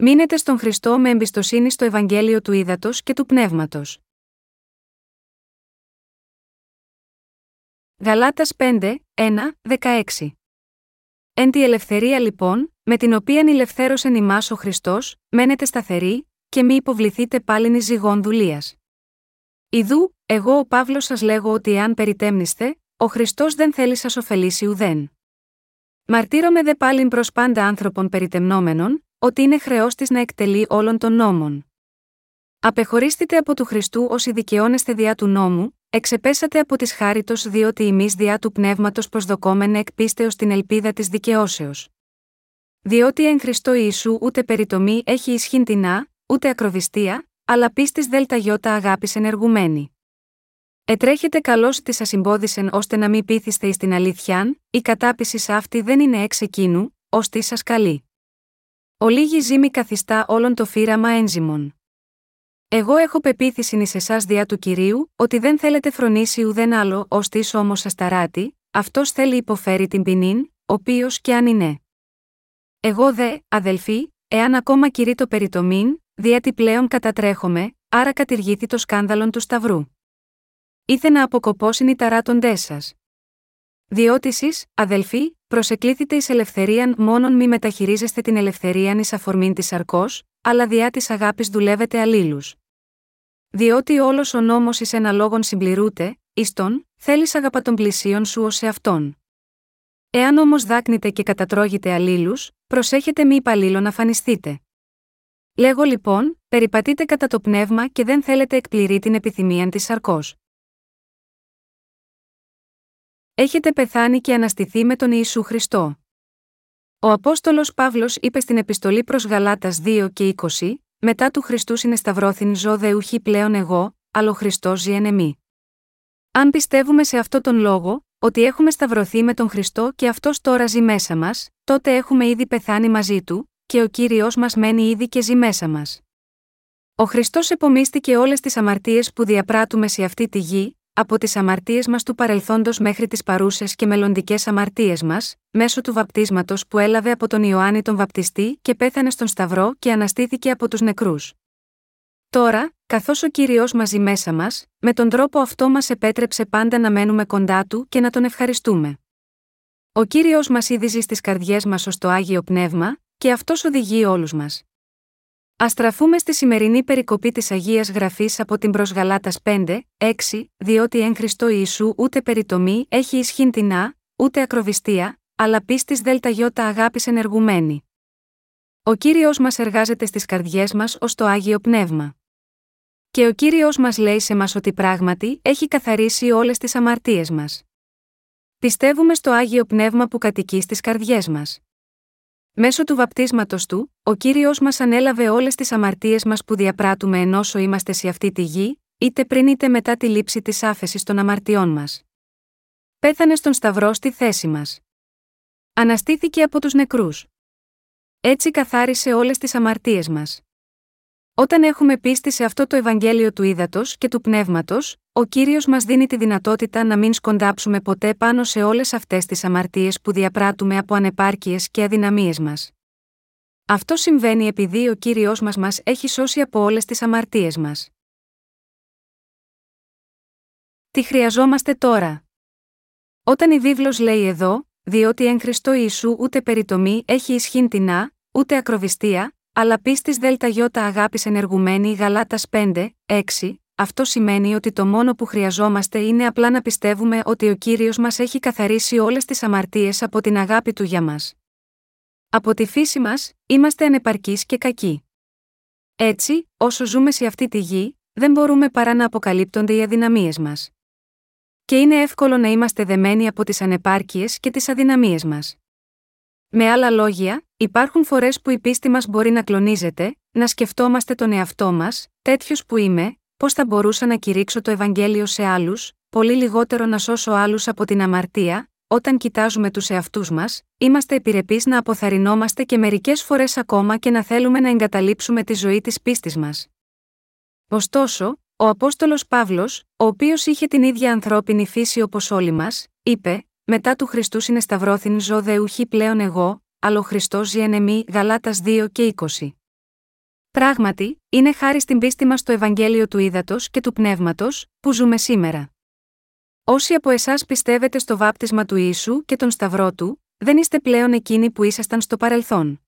Μείνετε στον Χριστό με εμπιστοσύνη στο Ευαγγέλιο του Ήδατος και του Πνεύματος. Γαλάτας 5, 1, 16. Εν τη ελευθερία λοιπόν, με την οποία ελευθέρωσεν ημά ο Χριστός, μένετε σταθεροί, και μη υποβληθείτε πάλιν ει ζυγών δουλείας. Ιδού, εγώ ο Παύλος σας λέγω ότι εάν περιτέμνηστε, ο Χριστός δεν θέλει σας ωφελήσει ουδέν. Μαρτύρομαι δε πάλιν προς πάντα άνθρωπων περιτεμνόμενων, ότι είναι χρεός της να εκτελεί όλων των νόμων. Απεχωρίστητε από του Χριστού όσοι δικαιώνεστε διά του νόμου, εξεπέσατε από της χάριτος διότι εμείς διά του πνεύματος προσδοκόμενε εκ πίστεως την ελπίδα της δικαιώσεως. Διότι εν Χριστώ Ιησού ούτε περιτομή έχει ισχύν τεινά, ούτε ακροβιστία, αλλά πίστης δέλτα γιώτα αγάπης ενεργουμένη. Ετρέχετε καλώς της σα εμπόδισεν ώστε να μην πείθεστε εις την αλήθειαν, η κατάπιση αυτή δεν είναι εξ εκείνου, ως τι σας καλεί. Ο λίγη ζήμη καθιστά όλον το φύραμα ένζημων. Εγώ έχω πεποίθηση ει εσάς διά του κυρίου, ότι δεν θέλετε φρονήσει ουδέν άλλο, ως της όμως ασταράτη, αυτός θέλει υποφέρει την ποινήν, οποίος και αν είναι. Εγώ δε, αδελφοί, εάν ακόμα κηρύ το περιτομήν, διότι πλέον κατατρέχομαι, άρα κατηργήθη το σκάνδαλον του Σταυρού. Ήθε να αποκοπώσουν οι ταράτοντές σας. Διότι εσεί, αδελφοί, προσεκλήθητε εις ελευθερίαν μόνον μη μεταχειρίζεστε την ελευθερίαν εις αφορμήν της αρκός, αλλά διά της αγάπης δουλεύετε αλλήλους. Διότι όλος ο νόμος εις ένα λόγον συμπληρούται, εις τον, θέλεις αγαπα των πλησίων σου ως σε αυτόν. Εάν όμως δάκνετε και κατατρώγετε αλλήλους, προσέχετε μη υπαλλήλων να φανιστείτε. Λέγω λοιπόν, περιπατείτε κατά το πνεύμα και δεν θέλετε εκπληρεί την επιθυμία της αρκός. Έχετε πεθάνει και αναστηθεί με τον Ιησού Χριστό. Ο Απόστολος Παύλος είπε στην επιστολή προς Γαλάτας 2 και 20, μετά του Χριστού συνεσταυρώθην ζω δε ουχή πλέον εγώ, αλλά ο Χριστός ζει εν εμή. Αν πιστεύουμε σε αυτό τον λόγο, ότι έχουμε σταυρωθεί με τον Χριστό και αυτός τώρα ζει μέσα μας, τότε έχουμε ήδη πεθάνει μαζί του, και ο κύριος μας μένει ήδη και ζει μέσα μας. Ο Χριστός επομίστηκε όλες τις αμαρτίες που διαπράττουμε σε αυτή τη γη, από τις αμαρτίες μας του παρελθόντος μέχρι τις παρούσες και μελλοντικές αμαρτίες μας, μέσω του βαπτίσματος που έλαβε από τον Ιωάννη τον Βαπτιστή και πέθανε στον Σταυρό και αναστήθηκε από τους νεκρούς. Τώρα, καθώς ο κύριος μαζί μέσα μας, με τον τρόπο αυτό μας επέτρεψε πάντα να μένουμε κοντά του και να τον ευχαριστούμε. Ο κύριος μας είδηζε στις καρδιές μας ως το άγιο πνεύμα, και αυτός οδηγεί όλους μας. Α στραφούμε στη σημερινή περικοπή της Αγίας Γραφής από την προ Γαλάτα 5, 6, διότι εν Χριστώ Ιησού ούτε περιτομή έχει ισχύν τεινά, ούτε ακροβιστία, αλλά πίστης δέλτα γιώτα αγάπης ενεργουμένη. Ο κύριος μας εργάζεται στις καρδιές μας ως το άγιο πνεύμα. Και ο κύριος μας λέει σε μας ότι πράγματι έχει καθαρίσει όλες τις αμαρτίες μας. Πιστεύουμε στο άγιο πνεύμα που κατοικεί στις καρδιές μας. Μέσω του βαπτίσματος του, ο κύριος μας ανέλαβε όλες τις αμαρτίες μας που διαπράττουμε ενώσο είμαστε σε αυτή τη γη, είτε πριν είτε μετά τη λήψη της άφεσης των αμαρτιών μας. Πέθανε στον Σταυρό στη θέση μας. Αναστήθηκε από τους νεκρούς. Έτσι καθάρισε όλες τις αμαρτίες μας. Όταν έχουμε πίστη σε αυτό το Ευαγγέλιο του ύδατο και του πνεύματος, ο κύριος μας δίνει τη δυνατότητα να μην σκοντάψουμε ποτέ πάνω σε όλες αυτές τις αμαρτίες που διαπράττουμε από ανεπάρκειες και αδυναμίες μας. Αυτό συμβαίνει επειδή ο κύριος μας μας έχει σώσει από όλες τις αμαρτίες μας. Τι χρειαζόμαστε τώρα; Όταν η βίβλος λέει εδώ, διότι εν Χριστώ Ιησού ούτε περιτομή έχει ισχύν τεινά, ούτε ακροβιστία, αλλά πίστη ΔΙ αγάπης ενεργουμένη Γαλάτας 5, 6, αυτό σημαίνει ότι το μόνο που χρειαζόμαστε είναι απλά να πιστεύουμε ότι ο κύριος μας έχει καθαρίσει όλες τις αμαρτίες από την αγάπη του για μας. Από τη φύση μας, είμαστε ανεπαρκείς και κακοί. Έτσι, όσο ζούμε σε αυτή τη γη, δεν μπορούμε παρά να αποκαλύπτονται οι αδυναμίες μας. Και είναι εύκολο να είμαστε δεμένοι από τις ανεπάρκειες και τις αδυναμίες μας. Με άλλα λόγια, υπάρχουν φορές που η πίστη μας μπορεί να κλονίζεται, να σκεφτόμαστε τον εαυτό μας, τέτοιος που είμαι, πώς θα μπορούσα να κηρύξω το Ευαγγέλιο σε άλλους, πολύ λιγότερο να σώσω άλλους από την αμαρτία, όταν κοιτάζουμε τους εαυτούς μας, είμαστε επιρρεπείς να αποθαρρυνόμαστε και μερικές φορές ακόμα και να θέλουμε να εγκαταλείψουμε τη ζωή της πίστης μας. Ωστόσο, ο Απόστολος Παύλος, ο οποίος είχε την ίδια ανθρώπινη φύση όπως όλοι μας, είπε: μετά του Χριστού συνεσταυρώθην ζω δε ουχή πλέον εγώ, αλλά ο Χριστός ζει εν Γαλάτας 2 και 20. Πράγματι, είναι χάρη στην πίστη μας στο Ευαγγέλιο του Ήδατος και του Πνεύματος, που ζούμε σήμερα. Όσοι από εσάς πιστεύετε στο βάπτισμα του Ιησού και τον Σταυρό του, δεν είστε πλέον εκείνοι που ήσασταν στο παρελθόν.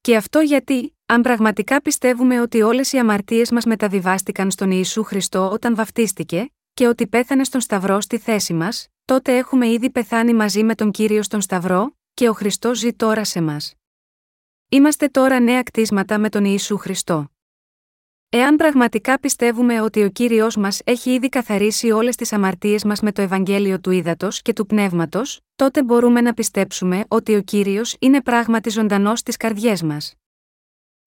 Και αυτό γιατί, αν πραγματικά πιστεύουμε ότι όλες οι αμαρτίες μας μεταβιβάστηκαν στον Ιησού Χριστό όταν βαφτίστηκε, και ότι πέθανε στον Σταυρό στη θέση μας, τότε έχουμε ήδη πεθάνει μαζί με τον κύριο στον Σταυρό, και ο Χριστός ζει τώρα σε μας. Είμαστε τώρα νέα κτίσματα με τον Ιησού Χριστό. Εάν πραγματικά πιστεύουμε ότι ο κύριος μας έχει ήδη καθαρίσει όλες τις αμαρτίες μας με το Ευαγγέλιο του Ήδατος και του Πνεύματος, τότε μπορούμε να πιστέψουμε ότι ο κύριος είναι πράγματι ζωντανός στις καρδιές μας.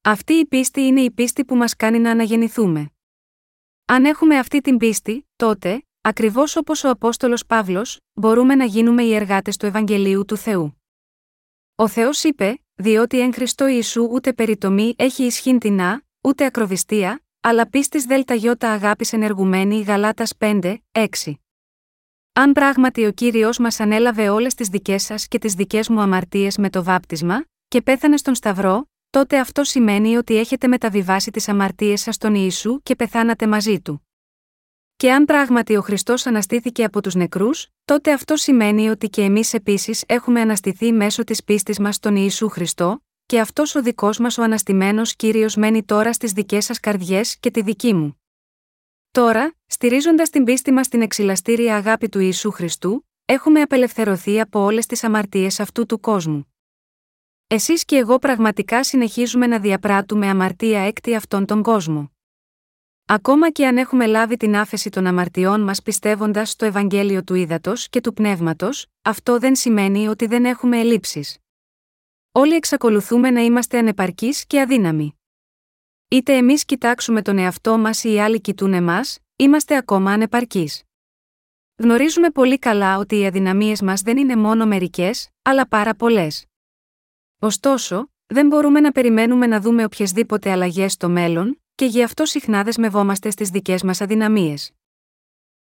Αυτή η πίστη είναι η πίστη που μας κάνει να αναγεννηθούμε. Αν έχουμε αυτή την πίστη, τότε, ακριβώς όπως ο Απόστολος Παύλος, μπορούμε να γίνουμε οι εργάτες του Ευαγγελίου του Θεού. Ο Θεός είπε, διότι εν Χριστώ Ιησού ούτε περιτομή έχει ισχύν την ούτε ακροβιστία, αλλά πίστης ΔΙ αγάπης ενεργουμένη Γαλάτας 5, 6. Αν πράγματι ο κύριος μας ανέλαβε όλες τις δικές σας και τις δικές μου αμαρτίες με το βάπτισμα, και πέθανε στον Σταυρό, τότε αυτό σημαίνει ότι έχετε μεταβιβάσει τις αμαρτίες σας στον Ιησού και πεθάνατε μαζί του. Και αν πράγματι ο Χριστός αναστήθηκε από τους νεκρούς, τότε αυτό σημαίνει ότι και εμείς επίσης έχουμε αναστηθεί μέσω της πίστης μας στον Ιησού Χριστό, και αυτός ο δικός μας ο αναστημένος κύριος μένει τώρα στις δικές σας καρδιές και τη δική μου. Τώρα, στηρίζοντας την πίστη μας στην εξηλαστήρια αγάπη του Ιησού Χριστού, έχουμε απελευθερωθεί από όλες τις αμαρτίες αυτού του κόσμου. Εσείς και εγώ πραγματικά συνεχίζουμε να διαπράττουμε αμαρτία έκτη αυτόν τον κόσμο. Ακόμα και αν έχουμε λάβει την άφεση των αμαρτιών μας πιστεύοντας στο Ευαγγέλιο του Ήδατος και του Πνεύματος, αυτό δεν σημαίνει ότι δεν έχουμε ελλείψεις. Όλοι εξακολουθούμε να είμαστε ανεπαρκείς και αδύναμοι. Είτε εμείς κοιτάξουμε τον εαυτό μας ή οι άλλοι κοιτούν εμάς, είμαστε ακόμα ανεπαρκείς. Γνωρίζουμε πολύ καλά ότι οι αδυναμίες μας δεν είναι μόνο μερικές, αλλά πάρα πολλές. Ωστόσο, δεν μπορούμε να περιμένουμε να δούμε οποιασδήποτε αλλαγές στο μέλλον, και γι' αυτό συχνά δεσμευόμαστε στις δικές μας αδυναμίες.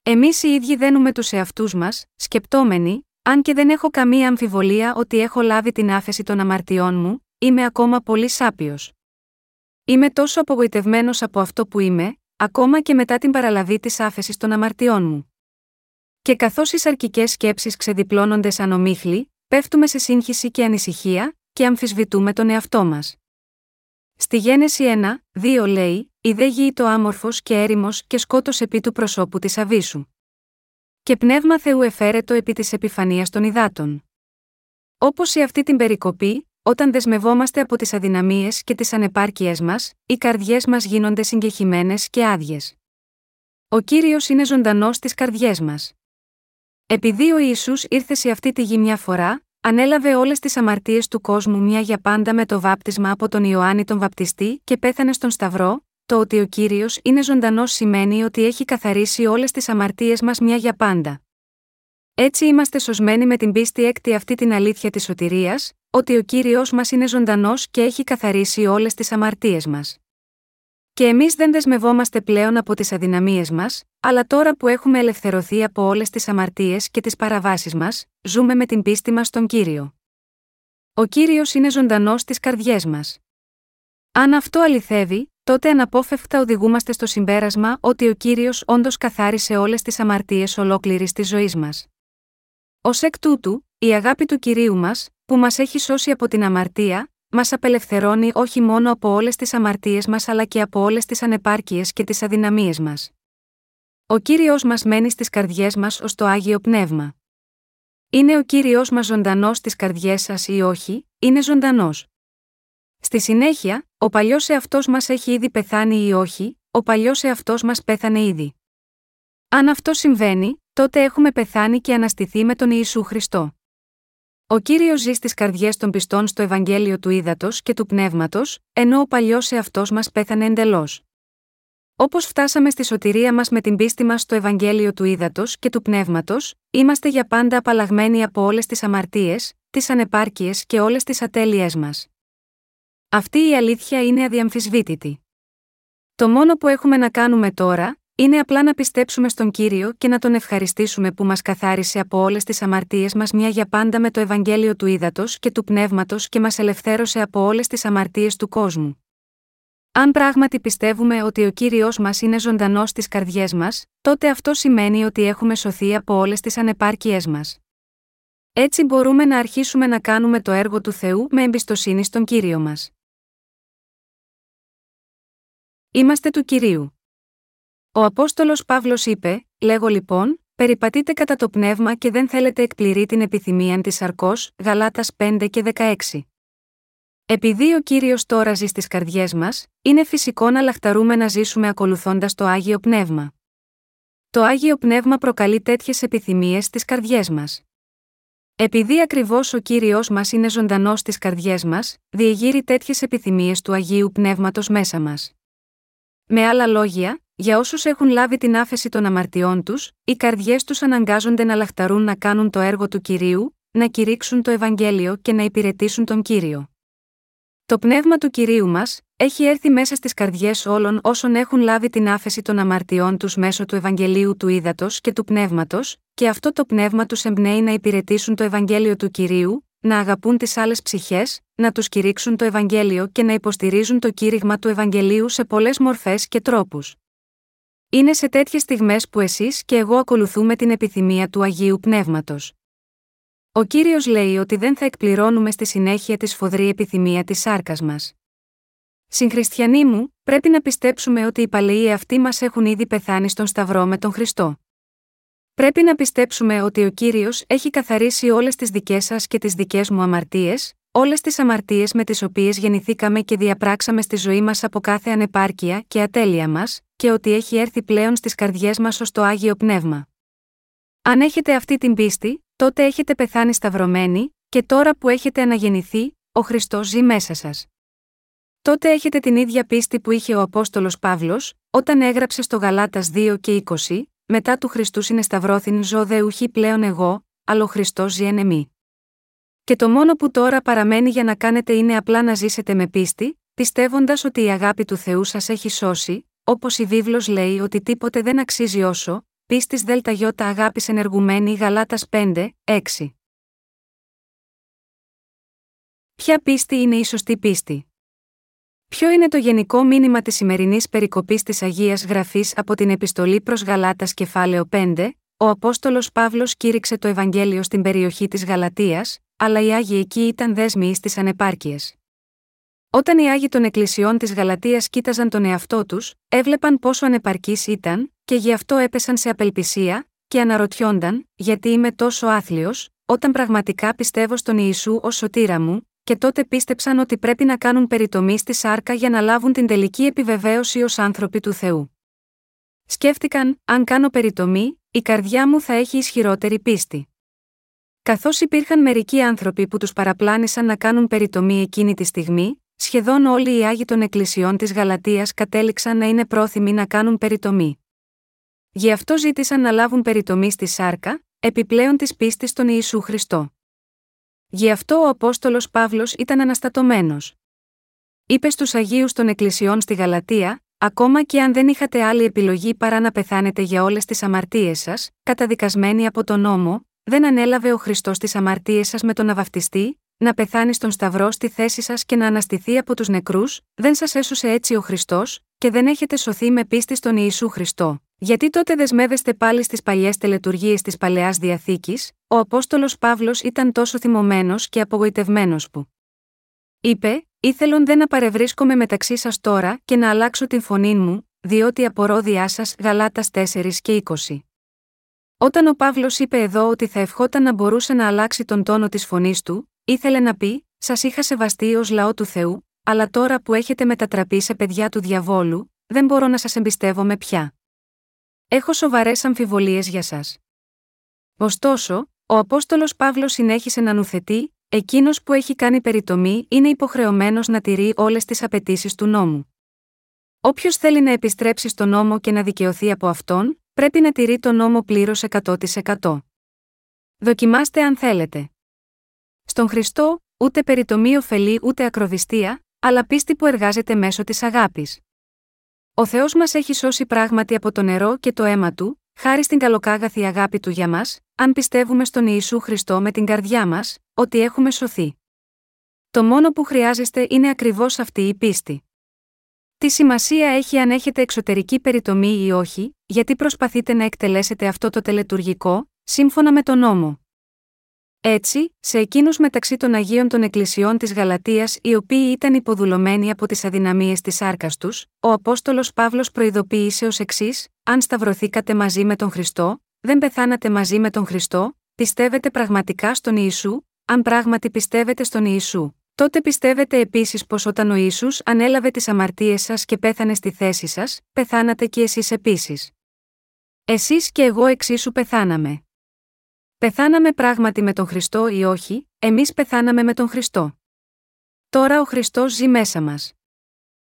Εμείς οι ίδιοι δένουμε τους εαυτούς μας, σκεπτόμενοι, αν και δεν έχω καμία αμφιβολία ότι έχω λάβει την άφεση των αμαρτιών μου, είμαι ακόμα πολύ σάπιος. Είμαι τόσο απογοητευμένος από αυτό που είμαι, ακόμα και μετά την παραλαβή της άφεσης των αμαρτιών μου. Και καθώς οι σαρκικές σκέψεις ξεδιπλώνονται σαν ομίχλοι, πέφτουμε σε σύγχυση και ανησυχία, και αμφισβητούμε τον εαυτό μας. Στη Γένεση 1, 2 λέει: Η δε γη το άμορφος και έρημος και σκότος επί του προσώπου της Αβίσου. Και πνεύμα Θεού εφαίρετο επί της επιφανίας των υδάτων. Όπως σε αυτή την περικοπή, όταν δεσμευόμαστε από τις αδυναμίες και τις ανεπάρκειές μας, οι καρδιές μας γίνονται συγκεχημένες και άδειες. Ο κύριος είναι ζωντανός στις καρδιές μας. Επειδή ο Ιησούς ήρθε σε αυτή τη γη μια φορά, Ανέλαβε όλες τις αμαρτίες του κόσμου μια για πάντα με το βάπτισμα από τον Ιωάννη τον Βαπτιστή και πέθανε στον Σταυρό, το ότι ο κύριος είναι ζωντανός σημαίνει ότι έχει καθαρίσει όλες τις αμαρτίες μας μια για πάντα. Έτσι είμαστε σωσμένοι με την πίστη έκτη αυτή την αλήθεια της σωτηρίας, ότι ο κύριος μας είναι ζωντανός και έχει καθαρίσει όλες τις αμαρτίες μας. Και εμείς δεν δεσμευόμαστε πλέον από τις αδυναμίες μας, αλλά τώρα που έχουμε ελευθερωθεί από όλες τις αμαρτίες και τις παραβάσεις μας, ζούμε με την πίστη μας στον κύριο. Ο κύριος είναι ζωντανός στις καρδιές μας. Αν αυτό αληθεύει, τότε αναπόφευκτα οδηγούμαστε στο συμπέρασμα ότι ο κύριος όντως καθάρισε όλες τις αμαρτίες ολόκληρης της ζωής μας. Ω εκ τούτου, η αγάπη του κυρίου μας, που μας έχει σώσει από την αμαρτία, μας απελευθερώνει όχι μόνο από όλες τις αμαρτίες μας αλλά και από όλες τις ανεπάρκειες και τις αδυναμίες μας. Ο κύριος μας μένει στις καρδιές μας ως το άγιο πνεύμα. Είναι ο κύριος μας ζωντανός στις καρδιές σας ή όχι, είναι ζωντανός. Στη συνέχεια, ο παλιός εαυτός μας έχει ήδη πεθάνει ή όχι, ο παλιός εαυτός μας πέθανε ήδη. Αν αυτό συμβαίνει, τότε έχουμε πεθάνει και αναστηθεί με τον Ιησού Χριστό. Ο κύριος ζει στις καρδιές των πιστών στο Ευαγγέλιο του Ήδατος και του Πνεύματος, ενώ ο παλιός εαυτό μας πέθανε εντελώς. Όπως φτάσαμε στη σωτηρία μας με την πίστη μας στο Ευαγγέλιο του Ήδατος και του Πνεύματος, είμαστε για πάντα απαλλαγμένοι από όλες τις αμαρτίες, τις ανεπάρκειες και όλες τις ατέλειές μας. Αυτή η αλήθεια είναι αδιαμφισβήτητη. Το μόνο που έχουμε να κάνουμε τώρα, είναι απλά να πιστέψουμε στον κύριο και να τον ευχαριστήσουμε που μας καθάρισε από όλες τις αμαρτίες μας μια για πάντα με το Ευαγγέλιο του Ήδατος και του Πνεύματος και μας ελευθέρωσε από όλες τις αμαρτίες του κόσμου. Αν πράγματι πιστεύουμε ότι ο κύριος μας είναι ζωντανός στις καρδιές μας, τότε αυτό σημαίνει ότι έχουμε σωθεί από όλες τις ανεπάρκειές μας. Έτσι μπορούμε να αρχίσουμε να κάνουμε το έργο του Θεού με εμπιστοσύνη στον κύριο μας. Είμαστε του κυρίου. Ο Απόστολος Παύλος είπε: Λέγω λοιπόν, περιπατείτε κατά το πνεύμα και δεν θέλετε εκπληρεί την επιθυμία της αρκό, Γαλάτας 5 και 16. Επειδή ο κύριος τώρα ζει στις καρδιές μας, είναι φυσικό να λαχταρούμε να ζήσουμε ακολουθώντας το άγιο πνεύμα. Το άγιο πνεύμα προκαλεί τέτοιες επιθυμίες στις καρδιές μας. Επειδή ακριβώς ο κύριος μας είναι ζωντανός στις καρδιές μας, διεγείρει τέτοιες επιθυμίες του αγίου πνεύματος μέσα μας. Με άλλα λόγια, για όσους έχουν λάβει την άφεση των αμαρτιών τους, οι καρδιές τους αναγκάζονται να λαχταρούν να κάνουν το έργο του κυρίου, να κηρύξουν το Ευαγγέλιο και να υπηρετήσουν τον κύριο. Το πνεύμα του κυρίου μας, έχει έρθει μέσα στις καρδιές όλων όσων έχουν λάβει την άφεση των αμαρτιών τους μέσω του Ευαγγελίου του Ήδατος και του Πνεύματος, και αυτό το πνεύμα τους εμπνέει να υπηρετήσουν το Ευαγγέλιο του κυρίου, να αγαπούν τις άλλες ψυχές, να τους κηρύξουν το Ευαγγέλιο και να υποστηρίζουν το κήρυγμα του Ευαγγελίου σε πολλές μορφές και τρόπους. Είναι σε τέτοιες στιγμές που εσείς και εγώ ακολουθούμε την επιθυμία του Αγίου Πνεύματος. Ο κύριος λέει ότι δεν θα εκπληρώνουμε στη συνέχεια τη σφοδρή επιθυμία της σάρκας μας. Συγχριστιανοί μου, πρέπει να πιστέψουμε ότι οι παλαιοί αυτοί μας έχουν ήδη πεθάνει στον Σταυρό με τον Χριστό. Πρέπει να πιστέψουμε ότι ο κύριος έχει καθαρίσει όλες τις δικές σας και τις δικές μου αμαρτίες, όλες τις αμαρτίες με τις οποίες γεννηθήκαμε και διαπράξαμε στη ζωή μας από κάθε ανεπάρκεια και ατέλεια μας, και ότι έχει έρθει πλέον στις καρδιές μας ως το άγιο πνεύμα. Αν έχετε αυτή την πίστη, τότε έχετε πεθάνει σταυρωμένοι, και τώρα που έχετε αναγεννηθεί, ο Χριστός ζει μέσα σας. Τότε έχετε την ίδια πίστη που είχε ο Απόστολος Παύλος, όταν έγραψε στο Γαλάτας 2 και 20, μετά του Χριστού συνεσταυρώθην ζω δε ουχή πλέον εγώ, αλλά ο Χριστός ζει εν εμή. Και το μόνο που τώρα παραμένει για να κάνετε είναι απλά να ζήσετε με πίστη, πιστεύοντας ότι η αγάπη του Θεού σας έχει σώσει, όπως η βίβλος λέει ότι τίποτε δεν αξίζει όσο, πίστης ΔΙ αγάπης ενεργουμένη Γαλάτας 5, 6. Ποια πίστη είναι η σωστή πίστη; Ποιο είναι το γενικό μήνυμα της σημερινής περικοπής της Αγίας Γραφής από την Επιστολή προς Γαλάτας κεφάλαιο 5, ο Απόστολος Παύλος κήρυξε το Ευαγγέλιο στην περιοχή της Γαλατεία, αλλά οι Άγιοι εκεί ήταν δέσμοι στι ανεπάρκειες. Όταν οι Άγιοι των Εκκλησιών της Γαλατείας κοίταζαν τον εαυτό τους, έβλεπαν πόσο ανεπαρκής ήταν, και γι' αυτό έπεσαν σε απελπισία, και αναρωτιόνταν, γιατί είμαι τόσο άθλιος, όταν πραγματικά πιστεύω στον Ιησού ως σωτήρα μου, και τότε πίστεψαν ότι πρέπει να κάνουν περιτομή στη σάρκα για να λάβουν την τελική επιβεβαίωση ως άνθρωποι του Θεού. Σκέφτηκαν, αν κάνω περιτομή, η καρδιά μου θα έχει ισχυρότερη πίστη. Καθώς υπήρχαν μερικοί άνθρωποι που τους παραπλάνησαν να κάνουν περιτομή εκείνη τη στιγμή, σχεδόν όλοι οι άγιοι των εκκλησιών της Γαλατείας κατέληξαν να είναι πρόθυμοι να κάνουν περιτομή. Γι' αυτό ζήτησαν να λάβουν περιτομή στη σάρκα, επιπλέον της πίστης στον Ιησού Χριστό. Γι' αυτό ο Απόστολος Παύλος ήταν αναστατωμένος. Είπε στους Αγίους των Εκκλησιών στη Γαλατεία, ακόμα και αν δεν είχατε άλλη επιλογή παρά να πεθάνετε για όλες τις αμαρτίες σας, καταδικασμένοι από τον νόμο, δεν ανέλαβε ο Χριστός τις αμαρτίες σας με τον να να πεθάνεις στον Σταυρό στη θέση σας και να αναστηθεί από τους νεκρούς, δεν σας έσωσε έτσι ο Χριστός, και δεν έχετε σωθεί με πίστη στον Ιησού Χριστό. Γιατί τότε δεσμεύεστε πάλι στις παλιές τελετουργίες της παλαιάς διαθήκης, ο Απόστολος Παύλος ήταν τόσο θυμωμένος και απογοητευμένος που. Είπε, ήθελον δεν να παρευρίσκομαι μεταξύ σας τώρα και να αλλάξω την φωνή μου, διότι απορώ διά σας Γαλάτας 4 και 20. Όταν ο Παύλος είπε εδώ ότι θα ευχόταν να μπορούσε να αλλάξει τον τόνο της φωνής του, ήθελε να πει: Σας είχα σεβαστεί ως λαό του Θεού, αλλά τώρα που έχετε μετατραπεί σε παιδιά του διαβόλου, δεν μπορώ να σας εμπιστεύομαι πια. Έχω σοβαρές αμφιβολίες για σας. Ωστόσο, ο Απόστολος Παύλος συνέχισε να νουθετεί, εκείνος που έχει κάνει περιτομή είναι υποχρεωμένος να τηρεί όλες τις απαιτήσεις του νόμου. Όποιος θέλει να επιστρέψει στον νόμο και να δικαιωθεί από αυτόν, πρέπει να τηρεί τον νόμο πλήρως 100%. Δοκιμάστε αν θέλετε. Στον Χριστό, ούτε περιτομή ωφελεί ούτε ακροβιστία, αλλά πίστη που εργάζεται μέσω της αγάπης. Ο Θεός μας έχει σώσει πράγματι από το νερό και το αίμα του, χάρη στην καλοκάγαθη αγάπη του για μας, αν πιστεύουμε στον Ιησού Χριστό με την καρδιά μας, ότι έχουμε σωθεί. Το μόνο που χρειάζεστε είναι ακριβώς αυτή η πίστη. Τι σημασία έχει αν έχετε εξωτερική περιτομή ή όχι, γιατί προσπαθείτε να εκτελέσετε αυτό το τελετουργικό, σύμφωνα με τον νόμο. Έτσι, σε εκείνους μεταξύ των Αγίων των Εκκλησιών της Γαλατείας, οι οποίοι ήταν υποδουλωμένοι από τις αδυναμίες της άρκα τους, ο Απόστολος Παύλος προειδοποίησε ως εξής: Αν σταυρωθήκατε μαζί με τον Χριστό, δεν πεθάνατε μαζί με τον Χριστό, πιστεύετε πραγματικά στον Ιησού, αν πράγματι πιστεύετε στον Ιησού. Τότε πιστεύετε επίσης πως όταν ο Ισού ανέλαβε τις αμαρτίες σας και πέθανε στη θέση σας, πεθάνατε κι εσείς επίσης. Εσείς και εγώ εξίσου πεθάναμε. Πεθάναμε πράγματι με τον Χριστό ή όχι, εμείς πεθάναμε με τον Χριστό. Τώρα ο Χριστός ζει μέσα μας.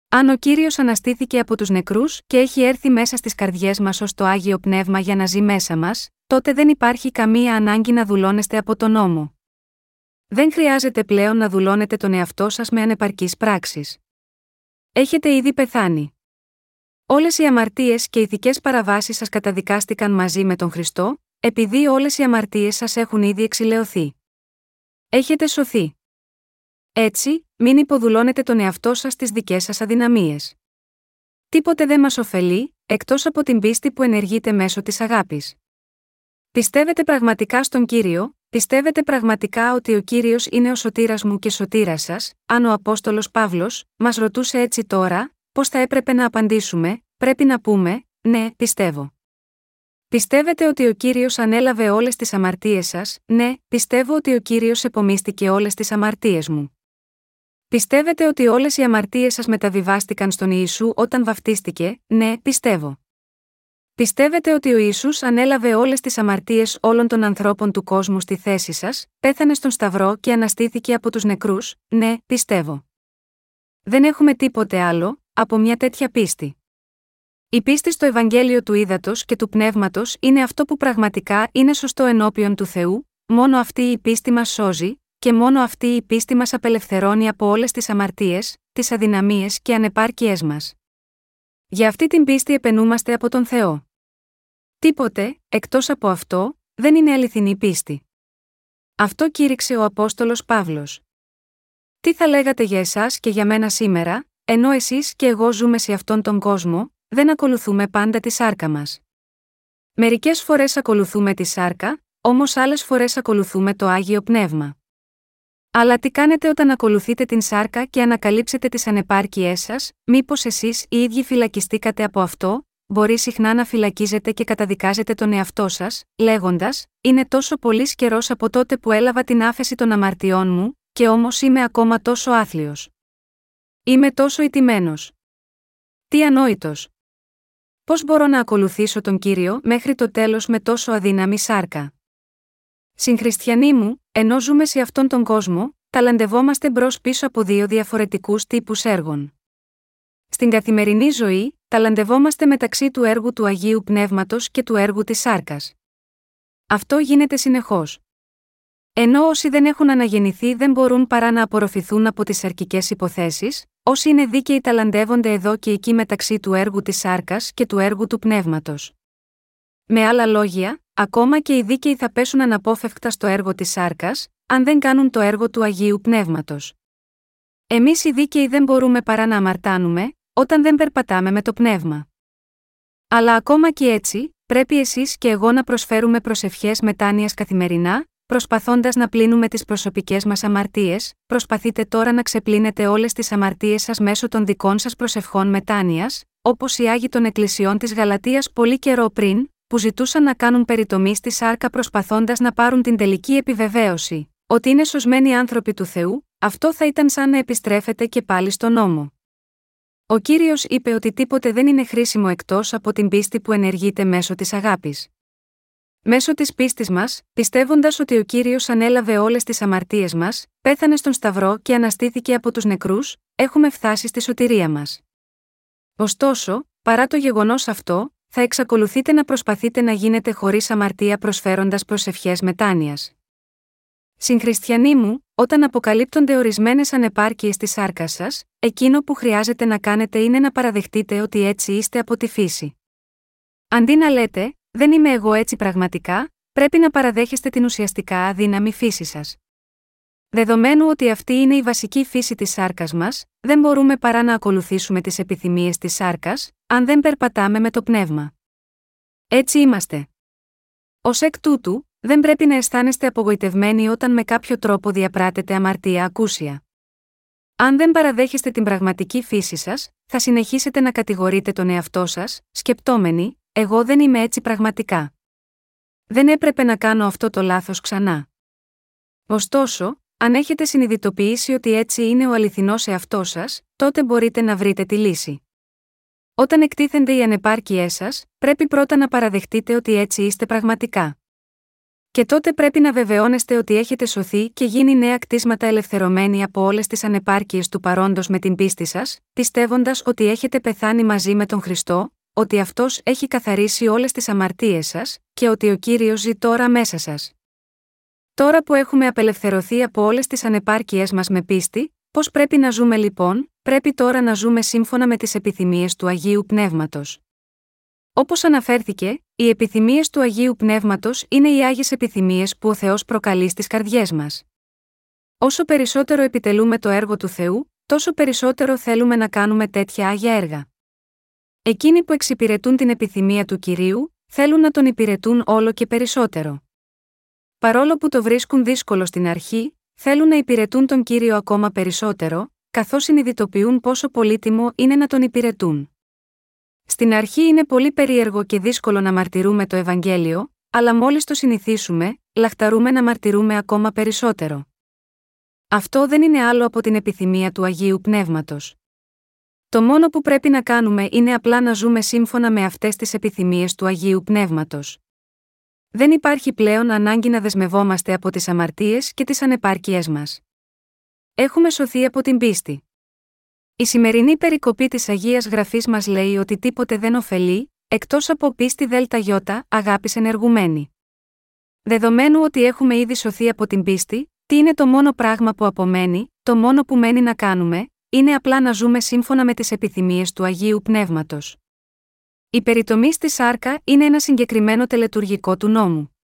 Αν ο κύριος αναστήθηκε από τους νεκρούς και έχει έρθει μέσα στις καρδιές μας ως το άγιο πνεύμα για να ζει μέσα μας, τότε δεν υπάρχει καμία ανάγκη να δουλώνεστε από τον νόμο. Δεν χρειάζεται πλέον να δουλώνετε τον εαυτό σας με ανεπαρκείς πράξεις. Έχετε ήδη πεθάνει. Όλες οι αμαρτίες και ηθικές παραβάσεις σας καταδικάστηκαν μαζί με τον Χριστό, επειδή όλες οι αμαρτίες σας έχουν ήδη εξηλαιωθεί. Έχετε σωθεί. Έτσι, μην υποδουλώνετε τον εαυτό σας στις δικές σας αδυναμίες. Τίποτε δεν μας ωφελεί, εκτός από την πίστη που ενεργείται μέσω της αγάπης. Πιστεύετε πραγματικά στον κύριο, πιστεύετε πραγματικά ότι ο κύριος είναι ο σωτήρας μου και σωτήρας σας, αν ο Απόστολος Παύλος, μας ρωτούσε έτσι τώρα, πώς θα έπρεπε να απαντήσουμε, πρέπει να πούμε, ναι, πιστεύω. Πιστεύετε ότι ο κύριος ανέλαβε όλες τις αμαρτίες σας, ναι, πιστεύω ότι ο κύριος επομίστηκε όλες τις αμαρτίες μου. Πιστεύετε ότι όλες οι αμαρτίες σας μεταβιβάστηκαν στον Ιησού όταν βαφτίστηκε, ναι, πιστεύω. Πιστεύετε ότι ο Ισού ανέλαβε όλες τις αμαρτίες όλων των ανθρώπων του κόσμου στη θέση σας, πέθανε στον Σταυρό και αναστήθηκε από τους νεκρούς, ναι, πιστεύω. Δεν έχουμε τίποτε άλλο, από μια τέτοια πίστη. Η πίστη στο Ευαγγέλιο του Ήδατος και του Πνεύματος είναι αυτό που πραγματικά είναι σωστό ενώπιον του Θεού, μόνο αυτή η πίστη μας σώζει, και μόνο αυτή η πίστη μας απελευθερώνει από όλες τις αμαρτίες, τις αδυναμίες και ανεπάρκειές μας. Για αυτή την πίστη επενούμαστε από τον Θεό. Τίποτε, εκτός από αυτό, δεν είναι αληθινή πίστη. Αυτό κήρυξε ο Απόστολος Παύλος. Τι θα λέγατε για εσάς και για μένα σήμερα, ενώ εσείς και εγώ ζούμε σε αυτόν τον κόσμο, δεν ακολουθούμε πάντα τη σάρκα μας. Μερικές φορές ακολουθούμε τη σάρκα, όμως άλλες φορές ακολουθούμε το άγιο πνεύμα. Αλλά τι κάνετε όταν ακολουθείτε την σάρκα και ανακαλύψετε τις ανεπάρκειές σας, μήπως εσείς οι ίδιοι φυλακιστήκατε από αυτό, μπορεί συχνά να φυλακίζετε και καταδικάζετε τον εαυτό σας, λέγοντας: Είναι τόσο πολύς καιρός από τότε που έλαβα την άφεση των αμαρτιών μου, και όμως είμαι ακόμα τόσο άθλιος. Είμαι τόσο ηττημένος. Τι ανόητος. Πώς μπορώ να ακολουθήσω τον κύριο μέχρι το τέλος με τόσο αδύναμη σάρκα; Συγχριστιανοί μου, ενώ ζούμε σε αυτόν τον κόσμο, ταλαντευόμαστε μπρος πίσω από δύο διαφορετικούς τύπους έργων. Στην καθημερινή ζωή, ταλαντευόμαστε μεταξύ του έργου του Αγίου Πνεύματος και του έργου της Σάρκας. Αυτό γίνεται συνεχώς. Ενώ όσοι δεν έχουν αναγεννηθεί δεν μπορούν παρά να απορροφηθούν από τις αρκικέ υποθέσεις, όσοι είναι δίκαιοι ταλαντεύονται εδώ και εκεί μεταξύ του έργου της Σάρκας και του έργου του Πνεύματος. Με άλλα λόγια, ακόμα και οι δίκαιοι θα πέσουν αναπόφευκτα στο έργο της Σάρκας, αν δεν κάνουν το έργο του Αγίου Πνεύματος. Εμείς οι δίκαιοι δεν μπορούμε παρά να αμαρτάνουμε, όταν δεν περπατάμε με το πνεύμα. Αλλά ακόμα και έτσι, πρέπει εσείς και εγώ να προσφέρουμε προσευχές μετάνοιας καθημερινά, προσπαθώντας να πλύνουμε τις προσωπικές μας αμαρτίες, προσπαθείτε τώρα να ξεπλύνετε όλες τις αμαρτίες σας μέσω των δικών σας προσευχών μετάνοιας, όπως οι Άγιοι των Εκκλησιών της Γαλατεία πολύ καιρό πριν, που ζητούσαν να κάνουν περιτομή στη σάρκα προσπαθώντας να πάρουν την τελική επιβεβαίωση, ότι είναι σωσμένοι άνθρωποι του Θεού, αυτό θα ήταν σαν να επιστρέφετε και πάλι στον νόμο. Ο κύριος είπε ότι τίποτε δεν είναι χρήσιμο εκτός από την πίστη που ενεργείται μέσω της αγάπης. Μέσω της πίστης μας, πιστεύοντας ότι ο κύριος ανέλαβε όλες τις αμαρτίες μας, πέθανε στον Σταυρό και αναστήθηκε από τους νεκρούς, έχουμε φτάσει στη σωτηρία μας. Ωστόσο, παρά το γεγονός αυτό, θα εξακολουθείτε να προσπαθείτε να γίνετε χωρίς αμαρτία προσφέροντας προσευχές μετάνοιας. Συγχριστιανοί μου, όταν αποκαλύπτονται ορισμένες ανεπάρκειες στη σάρκας σας, εκείνο που χρειάζεται να κάνετε είναι να παραδεχτείτε ότι έτσι είστε από τη φύση. Αντί να λέτε, Δεν είμαι εγώ έτσι πραγματικά, πρέπει να παραδέχεστε την ουσιαστικά αδύναμη φύση σας. Δεδομένου ότι αυτή είναι η βασική φύση της σάρκας μας, δεν μπορούμε παρά να ακολουθήσουμε τις επιθυμίες της σάρκας, αν δεν περπατάμε με το πνεύμα. Έτσι είμαστε. Ω εκ τούτου, δεν πρέπει να αισθάνεστε απογοητευμένοι όταν με κάποιο τρόπο διαπράτετε αμαρτία ακούσια. Αν δεν παραδέχεστε την πραγματική φύση σας, θα συνεχίσετε να κατηγορείτε τον εαυτό σας, σκεπτόμενοι, Εγώ δεν είμαι έτσι πραγματικά. Δεν έπρεπε να κάνω αυτό το λάθος ξανά. Ωστόσο, αν έχετε συνειδητοποιήσει ότι έτσι είναι ο αληθινός εαυτός σας, τότε μπορείτε να βρείτε τη λύση. Όταν εκτίθενται οι ανεπάρκειές σας, πρέπει πρώτα να παραδεχτείτε ότι έτσι είστε πραγματικά. Και τότε πρέπει να βεβαιώνεστε ότι έχετε σωθεί και γίνει νέα κτίσματα ελευθερωμένοι από όλες τις ανεπάρκειες του παρόντος με την πίστη σας, πιστεύοντας ότι έχετε πεθάνει μαζί με τον Χριστό, ότι αυτός έχει καθαρίσει όλες τις αμαρτίες σας, και ότι ο κύριος ζει τώρα μέσα σας. Τώρα που έχουμε απελευθερωθεί από όλες τις ανεπάρκειές μας με πίστη, πώς πρέπει να ζούμε λοιπόν, πρέπει τώρα να ζούμε σύμφωνα με τις επιθυμίες του Αγίου Πνεύματος. Όπως αναφέρθηκε, οι επιθυμίες του Αγίου Πνεύματος είναι οι άγιες επιθυμίες που ο Θεός προκαλεί στις καρδιές μας. Όσο περισσότερο επιτελούμε το έργο του Θεού, τόσο περισσότερο θέλουμε να κάνουμε τέτοια άγια έργα. Εκείνοι που εξυπηρετούν την επιθυμία του κυρίου, θέλουν να τον υπηρετούν όλο και περισσότερο. Παρόλο που το βρίσκουν δύσκολο στην αρχή, θέλουν να υπηρετούν τον κύριο ακόμα περισσότερο, καθώς συνειδητοποιούν πόσο πολύτιμο είναι να τον υπηρετούν. Στην αρχή είναι πολύ περίεργο και δύσκολο να μαρτυρούμε το Ευαγγέλιο, αλλά μόλις το συνηθίσουμε, λαχταρούμε να μαρτυρούμε ακόμα περισσότερο. Αυτό δεν είναι άλλο από την επιθυμία του Αγίου Πνεύματος. Το μόνο που πρέπει να κάνουμε είναι απλά να ζούμε σύμφωνα με αυτές τις επιθυμίες του Αγίου Πνεύματος. Δεν υπάρχει πλέον ανάγκη να δεσμευόμαστε από τις αμαρτίες και τις ανεπάρκειές μας. Έχουμε σωθεί από την πίστη. Η σημερινή περικοπή της Αγίας Γραφής μας λέει ότι τίποτε δεν ωφελεί, εκτός από πίστη ΔΕΛΤΑ αγάπης ενεργουμένη. Δεδομένου ότι έχουμε ήδη σωθεί από την πίστη, τι είναι το μόνο πράγμα που απομένει, το μόνο που μένει να κάνουμε, είναι απλά να ζούμε σύμφωνα με τις επιθυμίες του Αγίου Πνεύματος. Η περιτομή στη σάρκα είναι ένα συγκεκριμένο τελετουργικό του νόμου.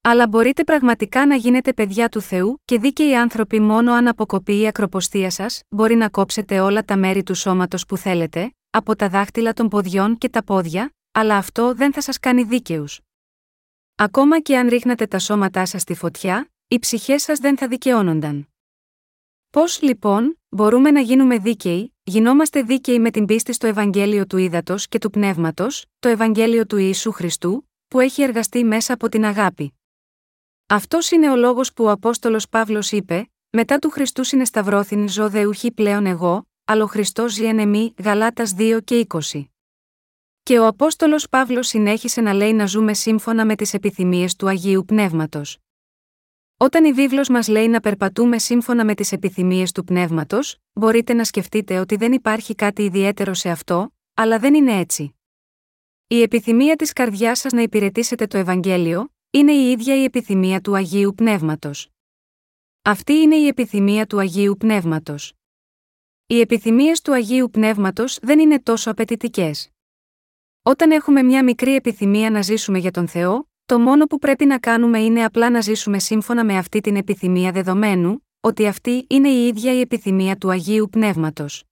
Αλλά μπορείτε πραγματικά να γίνετε παιδιά του Θεού και δίκαιοι άνθρωποι μόνο αν αποκοπεί η ακροποστία σας, μπορεί να κόψετε όλα τα μέρη του σώματος που θέλετε, από τα δάχτυλα των ποδιών και τα πόδια, αλλά αυτό δεν θα σας κάνει δίκαιους. Ακόμα και αν ρίχνατε τα σώματά σας στη φωτιά, οι ψυχές σας δεν θα δικαιώνονταν. Πώς λοιπόν, μπορούμε να γίνουμε δίκαιοι, γινόμαστε δίκαιοι με την πίστη στο Ευαγγέλιο του Ήδατος και του Πνεύματος, το Ευαγγέλιο του Ιησού Χριστού, που έχει εργαστεί μέσα από την αγάπη. Αυτός είναι ο λόγος που ο Απόστολος Παύλος είπε: Μετά του Χριστού συνεσταυρώθην ζω δε ουχή πλέον εγώ, αλλά ο Χριστός ζει εν εμή, Γαλάτας 2 και 20. Και ο Απόστολος Παύλος συνέχισε να λέει να ζούμε σύμφωνα με τις επιθυμίες του Αγίου Πνεύματος. Όταν η βίβλος μας λέει να περπατούμε σύμφωνα με τις επιθυμίες του πνεύματος, μπορείτε να σκεφτείτε ότι δεν υπάρχει κάτι ιδιαίτερο σε αυτό, αλλά δεν είναι έτσι. Η επιθυμία της καρδιάς σας να υπηρετήσετε το Ευαγγέλιο, είναι η ίδια η επιθυμία του Αγίου Πνεύματος. Αυτή είναι η επιθυμία του Αγίου Πνεύματος. Οι επιθυμίες του Αγίου Πνεύματος δεν είναι τόσο απαιτητικές. Όταν έχουμε μια μικρή επιθυμία να ζήσουμε για τον Θεό, το μόνο που πρέπει να κάνουμε είναι απλά να ζήσουμε σύμφωνα με αυτή την επιθυμία δεδομένου, ότι αυτή είναι η ίδια η επιθυμία του Αγίου Πνεύματος.